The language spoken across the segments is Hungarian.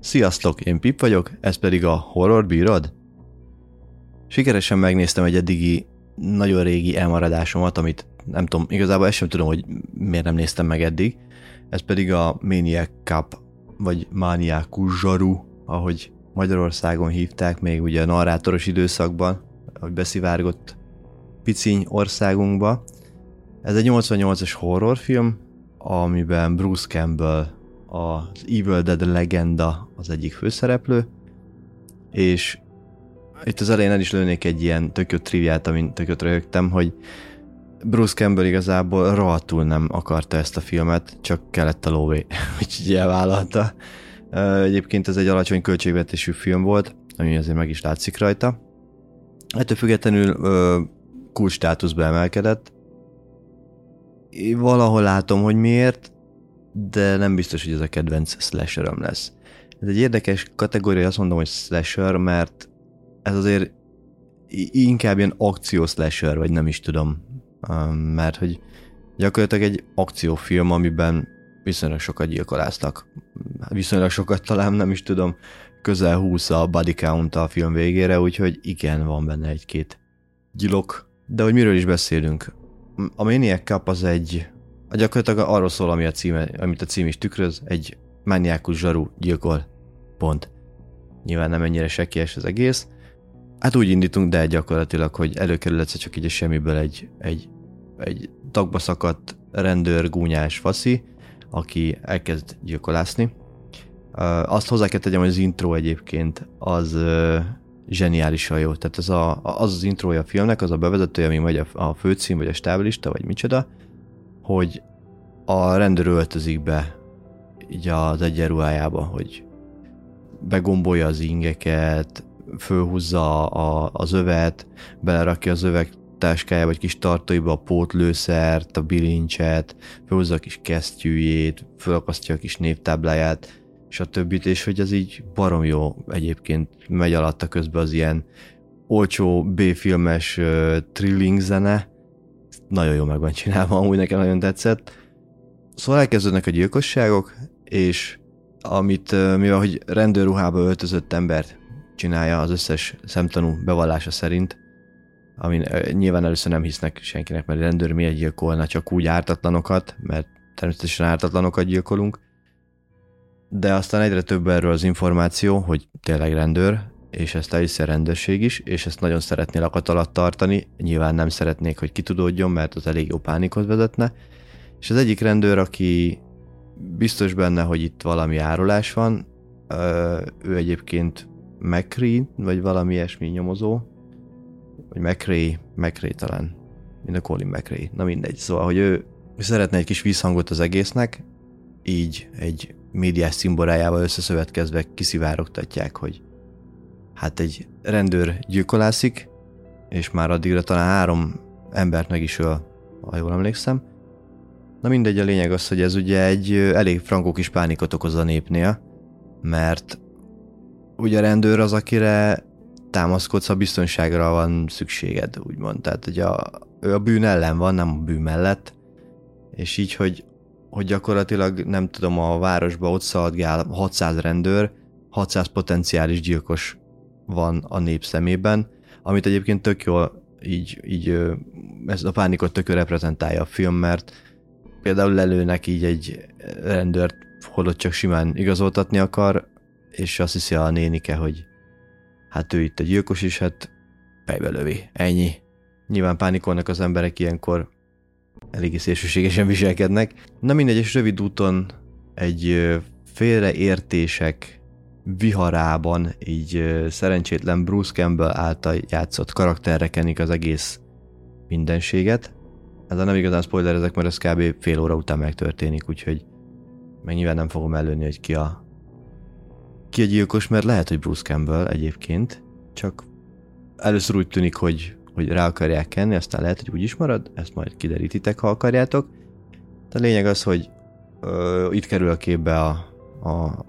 Sziasztok, én Pip vagyok, ez pedig a Horror Bírod? Sikeresen megnéztem egy eddigi nagyon régi elmaradásomat, amit nem tudom, igazából ezt sem tudom, hogy miért nem néztem meg eddig. Ez pedig a Maniac Cup, vagy Maniacus Zsaru, ahogy Magyarországon hívták még ugye a narrátoros időszakban, ahogy beszivárgott piciny országunkba. Ez egy 88-as horrorfilm, amiben Bruce Campbell az Evil Dead legenda az egyik főszereplő, és itt az elején el is lőnék egy ilyen tök jó triviát, amin tök röhögtem, hogy Bruce Campbell igazából rohadtul nem akarta ezt a filmet, csak kellett a lóvé, úgyhogy elvállalta. Egyébként ez egy alacsony költségvetésű film volt, ami azért meg is látszik rajta. Ettől függetlenül cool státuszba emelkedett. Én valahol látom, hogy miért, de nem biztos, hogy ez a kedvenc slasheröm lesz. Ez egy érdekes kategória, azt mondom, hogy slasher, mert ez azért inkább ilyen akció slasher, vagy nem is tudom, mert hogy gyakorlatilag egy akciófilm, amiben viszonylag sokat gyilkoláztak. Viszonylag sokat talán nem is tudom, közel 20 a body count a film végére, úgyhogy igen, van benne egy-két gyilok. De hogy miről is beszélünk? A Maniac Cup az egy, a gyakorlatilag arról szól, ami a címe, amit a cím is tükröz, egy maniákus zsaru gyilkol. Pont. Nyilván nem ennyire sekies az egész. Hát úgy indítunk, de gyakorlatilag, hogy előkerül egyszer csak így a semmiből egy, egy, egy tagba szakadt rendőr gúnyás faszi, aki elkezd gyilkolászni. Azt hozzá kell tegyem, hogy az intro egyébként az zseniálisan jó. Tehát ez a, az az introja a filmnek, az a bevezetője, ami vagy a, a főcím, vagy a stáblista, vagy micsoda, hogy a rendőr öltözik be így az egyenruhájába, hogy begombolja az ingeket, fölhúzza a, az övet, belerakja az övek táskájába, vagy kis tartóiba a pótlőszert, a bilincset, fölhúzza a kis kesztyűjét, fölakasztja a kis névtábláját, és a többit, és hogy ez így barom jó egyébként megy alatta közben az ilyen olcsó B-filmes uh, trilling zene, nagyon jó meg van csinálva, amúgy nekem nagyon tetszett. Szóval elkezdődnek a gyilkosságok, és amit, mivel hogy rendőrruhába öltözött embert csinálja az összes szemtanú bevallása szerint, ami nyilván először nem hisznek senkinek, mert rendőr miért gyilkolna csak úgy ártatlanokat, mert természetesen ártatlanokat gyilkolunk, de aztán egyre több erről az információ, hogy tényleg rendőr, és ezt elhiszi a rendőrség is, és ezt nagyon szeretné lakat alatt tartani, nyilván nem szeretnék, hogy kitudódjon, mert az elég jó pánikot vezetne, és az egyik rendőr, aki biztos benne, hogy itt valami árulás van, ő egyébként McCree, vagy valami ilyesmi nyomozó, vagy McRae, McRae talán, mint a Colin McRae, na mindegy, szóval, hogy ő szeretne egy kis vízhangot az egésznek, így egy médiás szimborájával összeszövetkezve kiszivárogtatják, hogy hát egy rendőr gyilkolászik, és már addigra talán három embert meg is öl, ha jól emlékszem. Na mindegy, a lényeg az, hogy ez ugye egy elég frankó kis pánikot okoz a népnél, mert ugye a rendőr az, akire támaszkodsz, ha biztonságra van szükséged, úgymond. Tehát, hogy a, ő a bűn ellen van, nem a bűn mellett, és így, hogy, hogy gyakorlatilag nem tudom, a városba ott szaladgál 600 rendőr, 600 potenciális gyilkos van a nép szemében, amit egyébként tök jól így, így ez a pánikot tök reprezentálja a film, mert például lelőnek így egy rendőrt, holott csak simán igazoltatni akar, és azt hiszi a nénike, hogy hát ő itt a gyilkos is, hát fejbe lövi. Ennyi. Nyilván pánikolnak az emberek ilyenkor, eléggé szélsőségesen viselkednek. Na mindegy, és rövid úton egy félreértések viharában így szerencsétlen Bruce Campbell által játszott karakterre kenik az egész mindenséget. Ez nem igazán spoiler ezek, mert ez kb. fél óra után megtörténik, úgyhogy meg nyilván nem fogom előni, hogy ki a ki a gyilkos, mert lehet, hogy Bruce Campbell egyébként, csak először úgy tűnik, hogy, hogy rá akarják kenni, aztán lehet, hogy úgy is marad, ezt majd kiderítitek, ha akarjátok. De a lényeg az, hogy ö, itt kerül a képbe a, a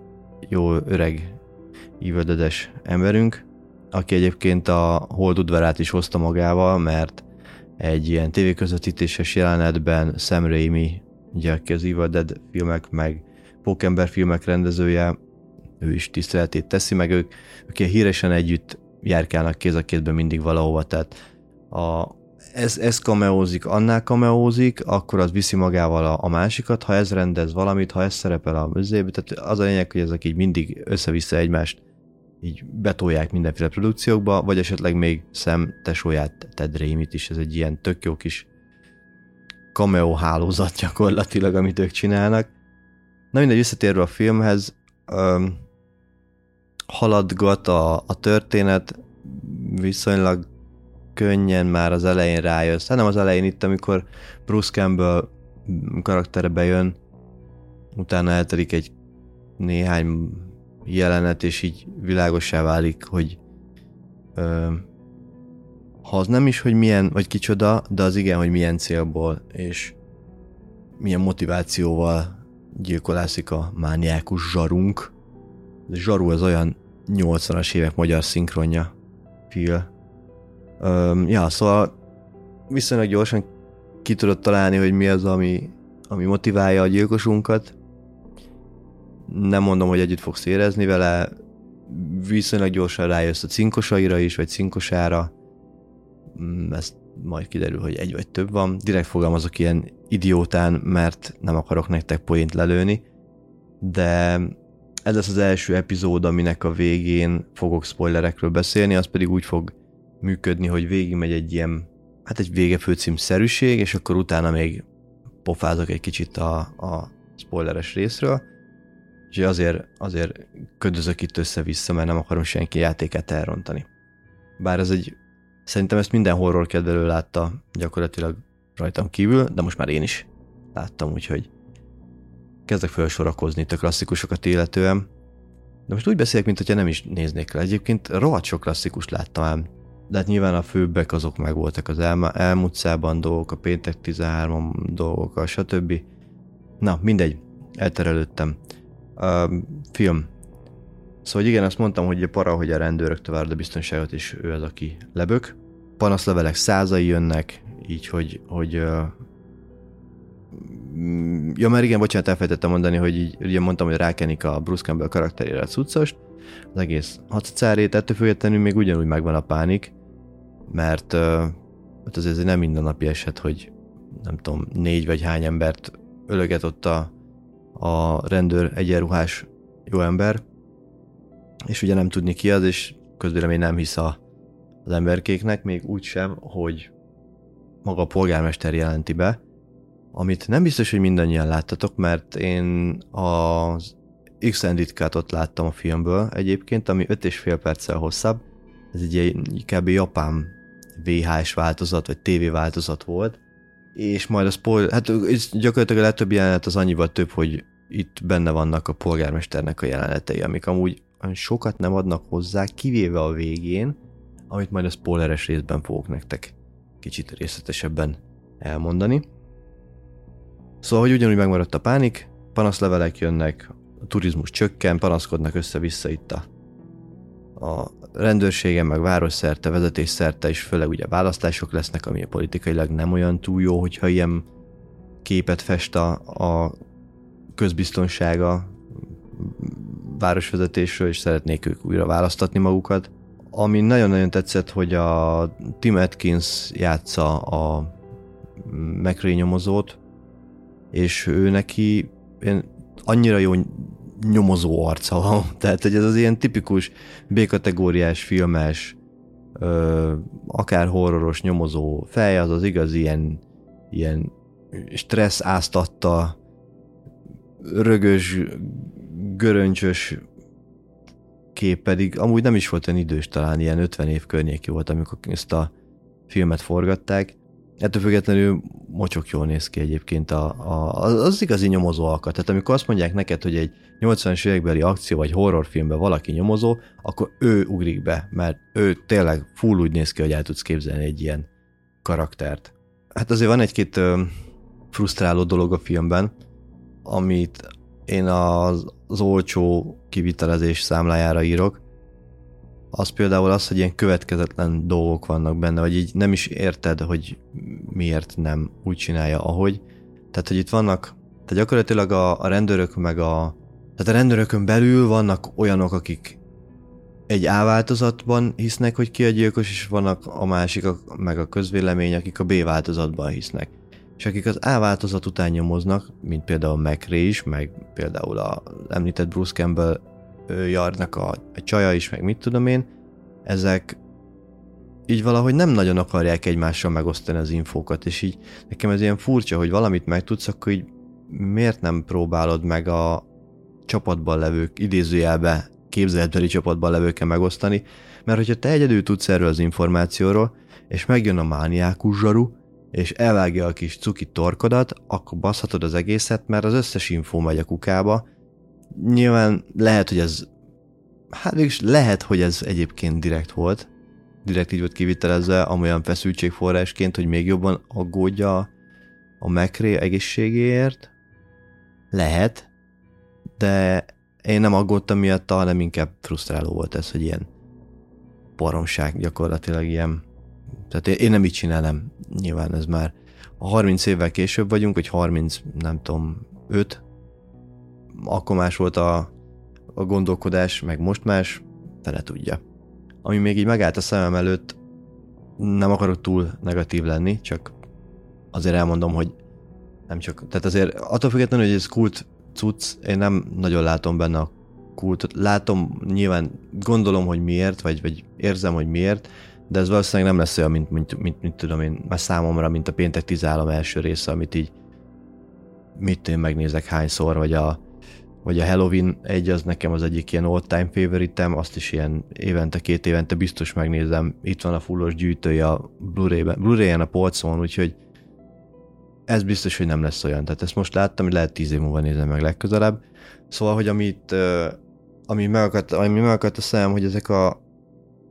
jó öreg ívödedes emberünk, aki egyébként a hold udvarát is hozta magával, mert egy ilyen tévéközvetítéses jelenetben Sam Raimi, ugye az Evil Dead filmek, meg Pókember filmek rendezője, ő is tiszteletét teszi, meg ők, ők híresen együtt járkálnak kéz a kézben mindig valahova, tehát a, ez, ez kameózik, annál kameózik, akkor az viszi magával a, a másikat, ha ez rendez valamit, ha ez szerepel a műzébe, tehát az a lényeg, hogy ezek így mindig össze-vissza egymást így betolják mindenféle produkciókba, vagy esetleg még szem tesóját, Ted Raimi-t is, ez egy ilyen tök jó kis cameo hálózat gyakorlatilag, amit ők csinálnak. Na mindegy, visszatérve a filmhez, öm, haladgat a, a történet, viszonylag könnyen már az elején rájössz. Hát nem az elején itt, amikor Bruce Campbell karaktere bejön, utána eltelik egy néhány jelenet, és így világosá válik, hogy ö, ha az nem is, hogy milyen, vagy kicsoda, de az igen, hogy milyen célból, és milyen motivációval gyilkolászik a mániákus zsarunk. A zsaru az olyan 80-as évek magyar szinkronja, Phil. Öm, ja, szóval viszonylag gyorsan ki tudod találni, hogy mi az, ami, ami motiválja a gyilkosunkat. Nem mondom, hogy együtt fogsz érezni vele, viszonylag gyorsan rájössz a cinkosaira is, vagy cinkosára. Mm, ezt majd kiderül, hogy egy vagy több van. Direkt fogalmazok ilyen idiótán, mert nem akarok nektek poént lelőni, de ez lesz az első epizód, aminek a végén fogok spoilerekről beszélni, az pedig úgy fog működni, hogy végigmegy egy ilyen, hát egy vége főcímszerűség, és akkor utána még pofázok egy kicsit a, a spoileres részről, és azért, azért ködözök itt össze-vissza, mert nem akarom senki játékát elrontani. Bár ez egy, szerintem ezt minden horror kedvelő látta gyakorlatilag rajtam kívül, de most már én is láttam, úgyhogy kezdek felsorakozni itt a klasszikusokat illetően. De most úgy beszélek, mint hogyha nem is néznék le. Egyébként rohadt sok klasszikus láttam ám. De hát nyilván a főbbek azok meg voltak az elma, elmúcában dolgok, a péntek 13 dolgok, a stb. Na, mindegy, elterelődtem. Uh, film. Szóval igen, azt mondtam, hogy a para, hogy a rendőrök tovább a biztonságot, és ő az, aki lebök. Panaszlevelek százai jönnek, így, hogy, hogy uh, ja, mert igen, bocsánat, elfelejtettem mondani, hogy így, ugye mondtam, hogy rákenik a Bruce Campbell karakterére a cuccost, az egész hacacárét, ettől függetlenül még ugyanúgy megvan a pánik, mert hát azért nem mindennapi eset, hogy nem tudom, négy vagy hány embert ölöget ott a, a rendőr egyenruhás jó ember, és ugye nem tudni ki az, és közvélemény nem hisz a, az emberkéknek, még úgy sem, hogy maga a polgármester jelenti be, amit nem biztos, hogy mindannyian láttatok, mert én az Extended cut láttam a filmből egyébként, ami 5 és fél perccel hosszabb. Ez egy kb. japán VHS változat, vagy TV változat volt, és majd a spoiler, hát gyakorlatilag a legtöbb jelenet az annyival több, hogy itt benne vannak a polgármesternek a jelenetei, amik amúgy sokat nem adnak hozzá, kivéve a végén, amit majd a spoileres részben fogok nektek kicsit részletesebben elmondani. Szóval, hogy ugyanúgy megmaradt a pánik, panaszlevelek jönnek, a turizmus csökken, panaszkodnak össze-vissza itt a, a rendőrségen, meg városszerte, vezetésszerte, és főleg ugye választások lesznek, ami politikailag nem olyan túl jó, hogyha ilyen képet fest a, a közbiztonsága városvezetésről, és szeretnék ők újra választatni magukat. Ami nagyon-nagyon tetszett, hogy a Tim Atkins játsza a McRae nyomozót, és ő neki annyira jó nyomozó arca van. Tehát, hogy ez az ilyen tipikus B-kategóriás filmes, ö, akár horroros nyomozó fej, az az igaz ilyen, ilyen stressz áztatta, rögös, göröncsös kép pedig amúgy nem is volt olyan idős, talán ilyen 50 év környéki volt, amikor ezt a filmet forgatták, Ettől függetlenül mocsok jól néz ki egyébként a, a, az igazi nyomozó alkat. Tehát amikor azt mondják neked, hogy egy 80-as évekbeli akció vagy horrorfilmben valaki nyomozó, akkor ő ugrik be, mert ő tényleg full úgy néz ki, hogy el tudsz képzelni egy ilyen karaktert. Hát azért van egy-két ö, frusztráló dolog a filmben, amit én az, az olcsó kivitelezés számlájára írok. Az például az, hogy ilyen következetlen dolgok vannak benne, vagy így nem is érted, hogy miért nem úgy csinálja, ahogy. Tehát, hogy itt vannak, tehát gyakorlatilag a, a rendőrök meg a, tehát a rendőrökön belül vannak olyanok, akik egy A változatban hisznek, hogy ki a gyilkos, és vannak a másik, meg a közvélemény, akik a B változatban hisznek. És akik az A változat után nyomoznak, mint például McRae is, meg például a említett Bruce Campbell Jarnak a, a csaja is, meg mit tudom én, ezek így valahogy nem nagyon akarják egymással megosztani az infókat, és így nekem ez ilyen furcsa, hogy valamit megtudsz, akkor így miért nem próbálod meg a csapatban levők, idézőjelbe képzeletbeli csapatban levőkkel megosztani, mert hogyha te egyedül tudsz erről az információról, és megjön a mániákus zsaru, és elvágja a kis cuki torkodat, akkor baszhatod az egészet, mert az összes infó megy a kukába, Nyilván lehet, hogy ez hát mégis lehet, hogy ez egyébként direkt volt, direkt így volt kivitelezve, amolyan feszültségforrásként, hogy még jobban aggódja a mekré egészségéért. Lehet, de én nem aggódtam miatta, hanem inkább frusztráló volt ez, hogy ilyen baromság gyakorlatilag ilyen. Tehát én nem így csinálom, nyilván ez már a 30 évvel később vagyunk, vagy 30, nem tudom, 5, akkor más volt a, a gondolkodás, meg most más, fele tudja. Ami még így megállt a szemem előtt, nem akarok túl negatív lenni, csak azért elmondom, hogy nem csak, tehát azért attól függetlenül, hogy ez kult cucc, én nem nagyon látom benne a kultot. Látom, nyilván gondolom, hogy miért, vagy, vagy érzem, hogy miért, de ez valószínűleg nem lesz olyan, mint, mint, mint, mint tudom én, már számomra, mint a péntek 13 első része, amit így mit én megnézek hányszor, vagy a vagy a Halloween egy az nekem az egyik ilyen all-time favoritem, azt is ilyen évente, két évente biztos megnézem. Itt van a fullos gyűjtője a Blu-ray-ben, Blu-ray-en a polcon, úgyhogy ez biztos, hogy nem lesz olyan. Tehát ezt most láttam, hogy lehet tíz év múlva nézem meg legközelebb. Szóval, hogy amit, ami megakadt, ami megakadt a szemem, hogy ezek a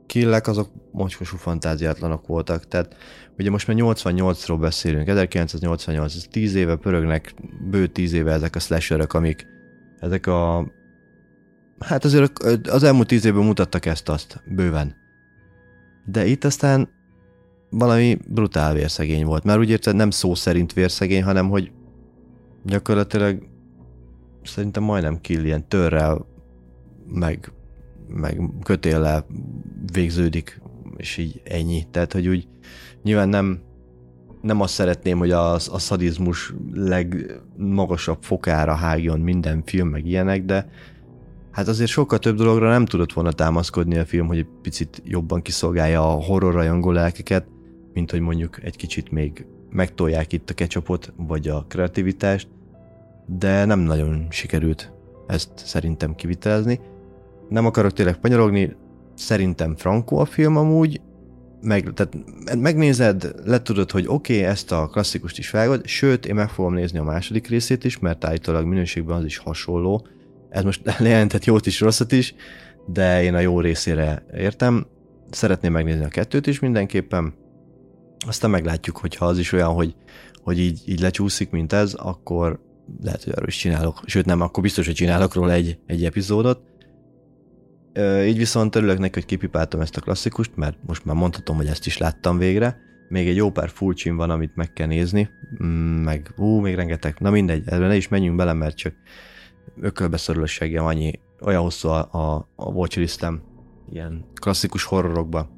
killek azok mocskosú fantáziátlanok voltak. Tehát ugye most már 88-ról beszélünk, 1988, ez 10 éve pörögnek, bő 10 éve ezek a slasherek, amik ezek a... Hát azért az elmúlt tíz évben mutattak ezt-azt, bőven. De itt aztán valami brutál vérszegény volt. Már úgy érted, nem szó szerint vérszegény, hanem hogy gyakorlatilag szerintem majdnem kill ilyen törrel, meg, meg kötéllel végződik, és így ennyi. Tehát, hogy úgy nyilván nem nem azt szeretném, hogy a, a szadizmus legmagasabb fokára hágjon minden film, meg ilyenek, de hát azért sokkal több dologra nem tudott volna támaszkodni a film, hogy egy picit jobban kiszolgálja a horror rajongó lelkeket, mint hogy mondjuk egy kicsit még megtolják itt a ketchupot, vagy a kreativitást, de nem nagyon sikerült ezt szerintem kivitelezni. Nem akarok tényleg panyarogni, szerintem frankó a film amúgy, meg, tehát megnézed, letudod, hogy oké, okay, ezt a klasszikust is vágod, sőt, én meg fogom nézni a második részét is, mert állítólag minőségben az is hasonló. Ez most lejelentett jót is, rosszat is, de én a jó részére értem. Szeretném megnézni a kettőt is mindenképpen. Aztán meglátjuk, hogyha az is olyan, hogy, hogy így, így lecsúszik, mint ez, akkor lehet, hogy arról is csinálok. Sőt nem, akkor biztos, hogy csinálok róla egy, egy epizódot. Így viszont örülök neki, hogy kipipáltam ezt a klasszikust, mert most már mondhatom, hogy ezt is láttam végre. Még egy jó pár full van, amit meg kell nézni, mm, meg ú, még rengeteg. Na mindegy, ebben ne is menjünk bele, mert csak ökölbeszorulóságem annyi, olyan hosszú a, a, a watchlistem ilyen klasszikus horrorokba.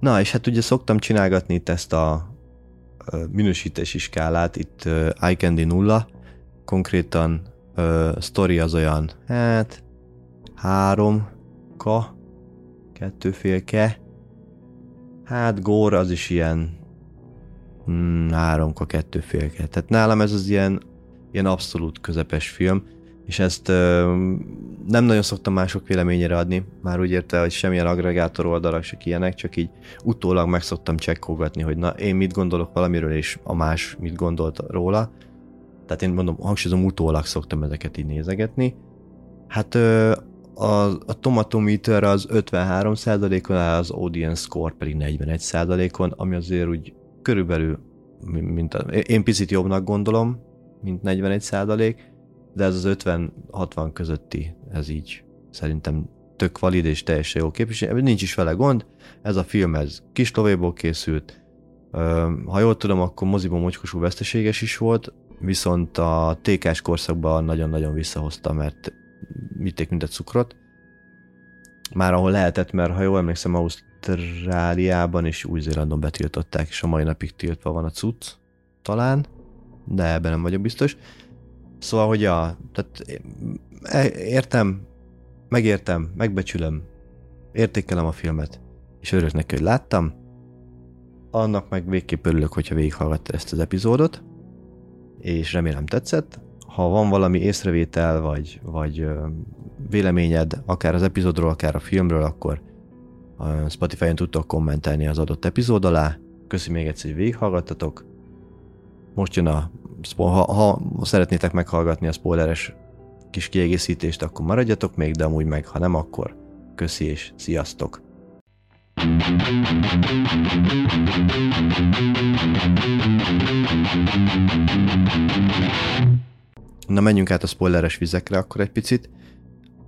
Na, és hát ugye szoktam csinálgatni itt ezt a minősítési skálát, itt uh, iCandy nulla, konkrétan uh, story az olyan, hát három, ka, kettő félke, hát gór az is ilyen hmm, háromka, kettő félke. Tehát nálam ez az ilyen, ilyen abszolút közepes film, és ezt ö, nem nagyon szoktam mások véleményére adni, már úgy érte, hogy semmilyen agregátor oldalak se ilyenek, csak így utólag meg szoktam csekkolgatni, hogy na, én mit gondolok valamiről, és a más mit gondolt róla. Tehát én mondom, hangsúlyozom, utólag szoktam ezeket így nézegetni. Hát a, a Tomatometer az 53%-on áll, az Audience Score pedig 41%-on, ami azért úgy körülbelül, mint a, én picit jobbnak gondolom, mint 41%, de ez az 50-60 közötti, ez így szerintem tök valid és teljesen jó kép, és nincs is vele gond. Ez a film, ez kis lovéból készült, ha jól tudom, akkor moziban mocskosú veszteséges is volt, viszont a TK-s korszakban nagyon-nagyon visszahozta, mert vitték mint egy cukrot. Már ahol lehetett, mert ha jól emlékszem, Ausztráliában és Új-Zélandon betiltották, és a mai napig tiltva van a cucc, talán, de ebben nem vagyok biztos. Szóval, hogy ja, tehát e, értem, megértem, megbecsülöm, értékelem a filmet, és örülök neki, hogy láttam. Annak meg végképp örülök, hogyha végighallgattad ezt az epizódot, és remélem tetszett. Ha van valami észrevétel, vagy, vagy véleményed, akár az epizódról, akár a filmről, akkor Spotify-on tudtok kommentelni az adott epizód alá. Köszi még egyszer, hogy végighallgattatok. Most jön a, ha, ha szeretnétek meghallgatni a spoileres kis kiegészítést, akkor maradjatok még, de amúgy meg, ha nem, akkor köszi és sziasztok! Na menjünk át a spoileres vizekre akkor egy picit.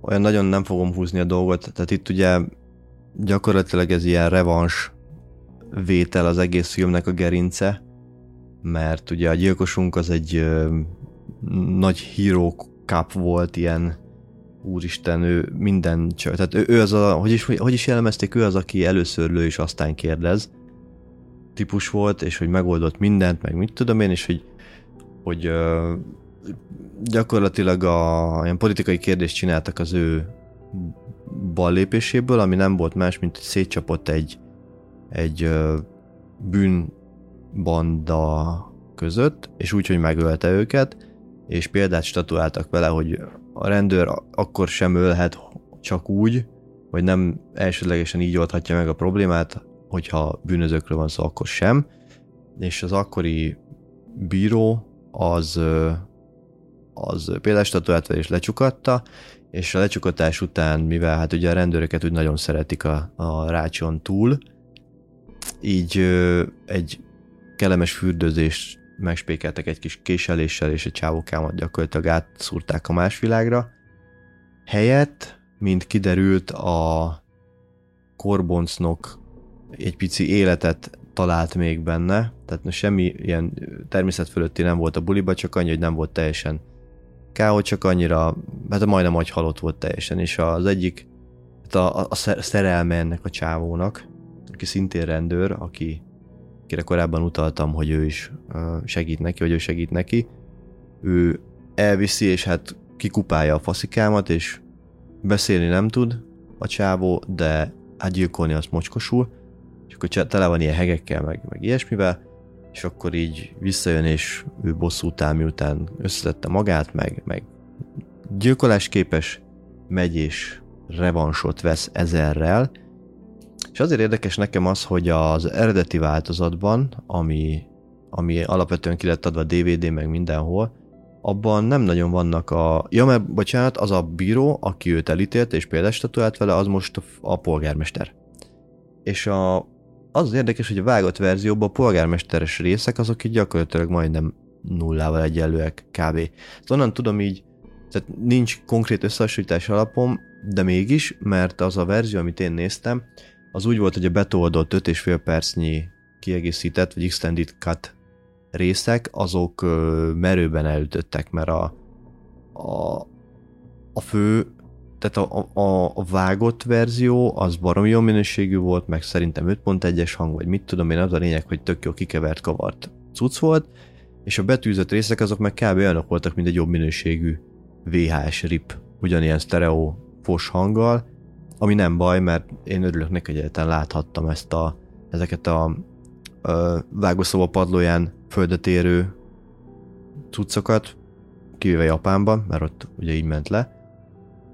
Olyan nagyon nem fogom húzni a dolgot, tehát itt ugye gyakorlatilag ez ilyen revans vétel az egész filmnek a gerince, mert ugye a gyilkosunk az egy ö, nagy hero cup volt, ilyen úristen, ő minden tehát ő, ő az a, hogy is, hogy is jellemezték, ő az, aki először lő és aztán kérdez típus volt, és hogy megoldott mindent, meg mit tudom én, és hogy, hogy ö, gyakorlatilag a ilyen politikai kérdést csináltak az ő ballépéséből, ami nem volt más, mint szétcsapott egy, egy bűnbanda között, és úgy, hogy megölte őket, és példát statuáltak vele, hogy a rendőr akkor sem ölhet csak úgy, vagy nem elsődlegesen így oldhatja meg a problémát, hogyha bűnözőkről van szó, akkor sem. És az akkori bíró az, az példastatuált és lecsukatta, és a lecsukatás után, mivel hát ugye a rendőröket úgy nagyon szeretik a, a rácson túl, így egy kellemes fürdőzést megspékeltek egy kis késeléssel, és egy csávókámat gyakorlatilag átszúrták a más világra. Helyett, mint kiderült, a korboncnok egy pici életet talált még benne, tehát no, semmi ilyen természet fölötti nem volt a buliba, csak annyi, hogy nem volt teljesen káó, csak annyira, hát majdnem agy halott volt teljesen, és az egyik, hát a, a, a szerelme ennek a csávónak, aki szintén rendőr, aki akire korábban utaltam, hogy ő is segít neki, vagy ő segít neki, ő elviszi, és hát kikupálja a faszikámat, és beszélni nem tud a csávó, de hát gyilkolni azt mocskosul, és akkor tele van ilyen hegekkel, meg, meg ilyesmivel, és akkor így visszajön, és ő bosszút áll, miután összetette magát, meg, meg gyilkolás képes, megy és revansot vesz ezerrel, és azért érdekes nekem az, hogy az eredeti változatban, ami, ami alapvetően ki lett adva DVD meg mindenhol, abban nem nagyon vannak a... Ja, mert bocsánat, az a bíró, aki őt elítélt és példastatuált vele, az most a, polgármester. És a, az az érdekes, hogy a vágott verzióban a polgármesteres részek azok így gyakorlatilag majdnem nullával egyenlőek kb. Ezt onnan tudom így, tehát nincs konkrét összehasonlítás alapom, de mégis, mert az a verzió, amit én néztem, az úgy volt, hogy a betoldott 5,5 percnyi kiegészített, vagy extended cut részek, azok merőben elütöttek, mert a, a, a fő, tehát a, a, a vágott verzió az baromi jó minőségű volt, meg szerintem 5.1-es hang, vagy mit tudom én, az a lényeg, hogy tök jó kikevert, kavart cucc volt, és a betűzött részek azok meg kb. olyanok voltak, mint egy jobb minőségű VHS rip, ugyanilyen stereo fos hanggal, ami nem baj, mert én örülök neki, hogy egyáltalán láthattam ezt a, ezeket a ö, vágószoba padlóján földet érő cuccokat, kivéve Japánban, mert ott ugye így ment le,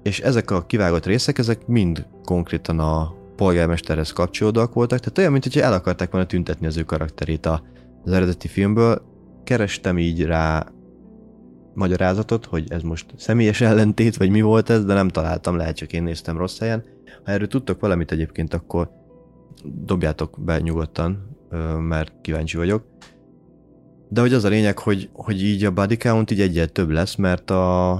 és ezek a kivágott részek, ezek mind konkrétan a polgármesterhez kapcsolódóak voltak, tehát olyan, mintha el akarták volna tüntetni az ő karakterét az eredeti filmből. Kerestem így rá magyarázatot, hogy ez most személyes ellentét, vagy mi volt ez, de nem találtam, lehet csak én néztem rossz helyen. Ha erről tudtok valamit egyébként, akkor dobjátok be nyugodtan, mert kíváncsi vagyok. De hogy az a lényeg, hogy, hogy így a body count így egyet több lesz, mert a,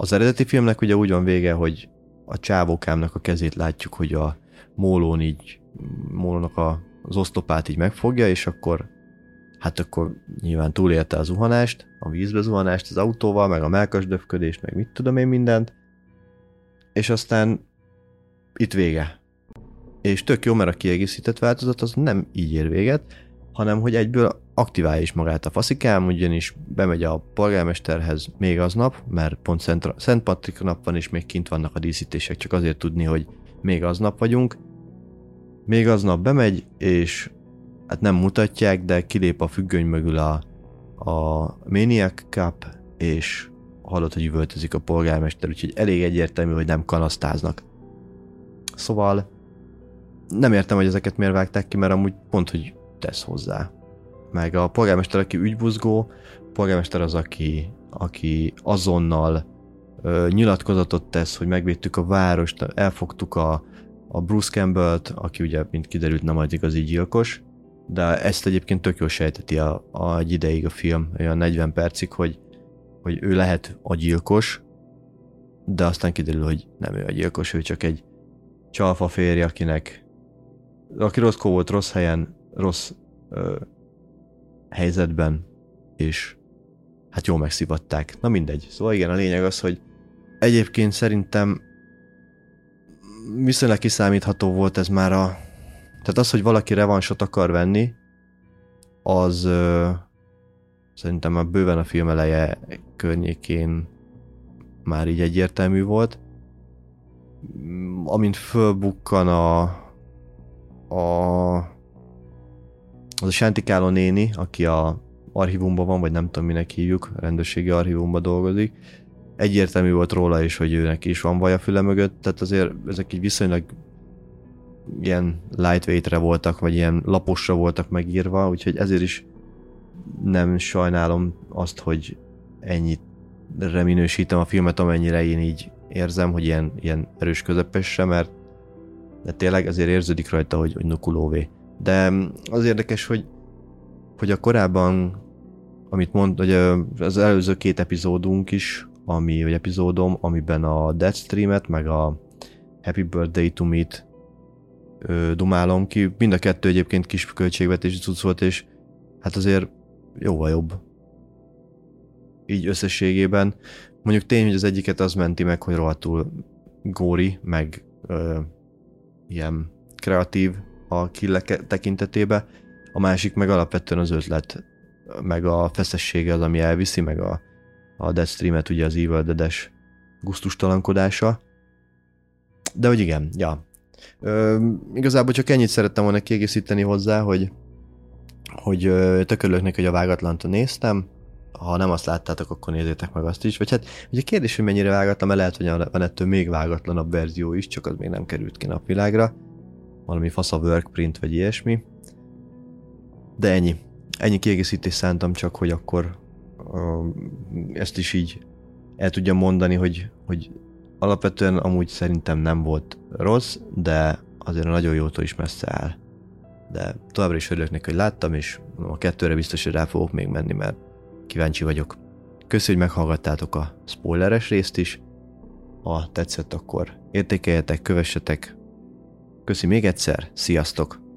az eredeti filmnek ugye úgy van vége, hogy a csávókámnak a kezét látjuk, hogy a mólón így, mólónak a, az oszlopát így megfogja, és akkor hát akkor nyilván túlélte a zuhanást, a vízbe zuhanást az autóval, meg a melkasdöfködést, meg mit tudom én mindent, és aztán itt vége. És tök jó, mert a kiegészített változat az nem így ér véget, hanem hogy egyből aktiválja is magát a faszikám, ugyanis bemegy a polgármesterhez még aznap, mert pont Szent, Szent Patrik nap van, és még kint vannak a díszítések, csak azért tudni, hogy még aznap vagyunk. Még aznap bemegy, és hát nem mutatják, de kilép a függöny mögül a, a Maniac Cup, és hallott, hogy üvöltözik a polgármester, úgyhogy elég egyértelmű, hogy nem kanasztáznak. Szóval nem értem, hogy ezeket miért vágták ki, mert amúgy pont, hogy tesz hozzá. Meg a polgármester, aki ügybuzgó, polgármester az, aki, aki azonnal ö, nyilatkozatot tesz, hogy megvédtük a várost, elfogtuk a, a Bruce Campbell-t, aki ugye, mint kiderült, nem az igazi gyilkos, de ezt egyébként tök jól sejteti a, a, egy ideig a film, olyan 40 percig, hogy, hogy ő lehet a gyilkos, de aztán kiderül, hogy nem ő a gyilkos, ő csak egy csalfa férj, akinek aki rossz volt, rossz helyen, rossz ö, helyzetben, és hát jól megszivatták. Na mindegy. Szóval igen, a lényeg az, hogy egyébként szerintem viszonylag kiszámítható volt ez már a... Tehát az, hogy valaki revansot akar venni, az ö, szerintem már bőven a film eleje környékén már így egyértelmű volt. Amint fölbukkan a, a az a Sántikáló néni, aki a archívumban van, vagy nem tudom minek hívjuk, a rendőrségi archívumban dolgozik, egyértelmű volt róla is, hogy őnek is van vaj a füle mögött, tehát azért ezek így viszonylag ilyen lightweightre voltak, vagy ilyen laposra voltak megírva, úgyhogy ezért is nem sajnálom azt, hogy ennyit minősítem a filmet, amennyire én így érzem, hogy ilyen, ilyen erős közepesre, mert de tényleg azért érződik rajta, hogy, hogy nukulóvé. De az érdekes, hogy, hogy a korábban, amit mond, hogy az előző két epizódunk is, ami, vagy epizódom, amiben a Deathstream-et, meg a Happy Birthday to Meet ö, dumálom ki. Mind a kettő egyébként kis költségvetési cucc volt, és hát azért jóval jobb. Így összességében. Mondjuk tény, hogy az egyiket az menti meg, hogy rohadtul góri, meg ö, ilyen kreatív a killek tekintetébe, a másik meg alapvetően az ötlet, meg a feszessége az, ami elviszi, meg a, a Deathstream-et, ugye az Evil Dead-es guztustalankodása. De hogy igen, ja. Ö, igazából csak ennyit szerettem volna kiegészíteni hozzá, hogy, hogy tök örülök neki, hogy a vágatlant néztem, ha nem azt láttátok, akkor nézzétek meg azt is. Vagy hát ugye kérdés, hogy mennyire vágatlan, mert lehet, hogy van ettől még vágatlanabb verzió is, csak az még nem került ki napvilágra valami fasz a workprint, vagy ilyesmi. De ennyi. Ennyi kiegészítés szántam csak, hogy akkor uh, ezt is így el tudjam mondani, hogy, hogy alapvetően amúgy szerintem nem volt rossz, de azért a nagyon jótól is messze áll. De továbbra is örülök neki, hogy láttam, és a kettőre biztos, hogy rá fogok még menni, mert kíváncsi vagyok. Köszönjük, hogy meghallgattátok a spoileres részt is. Ha tetszett, akkor értékeljetek, kövessetek, Köszi még egyszer, sziasztok!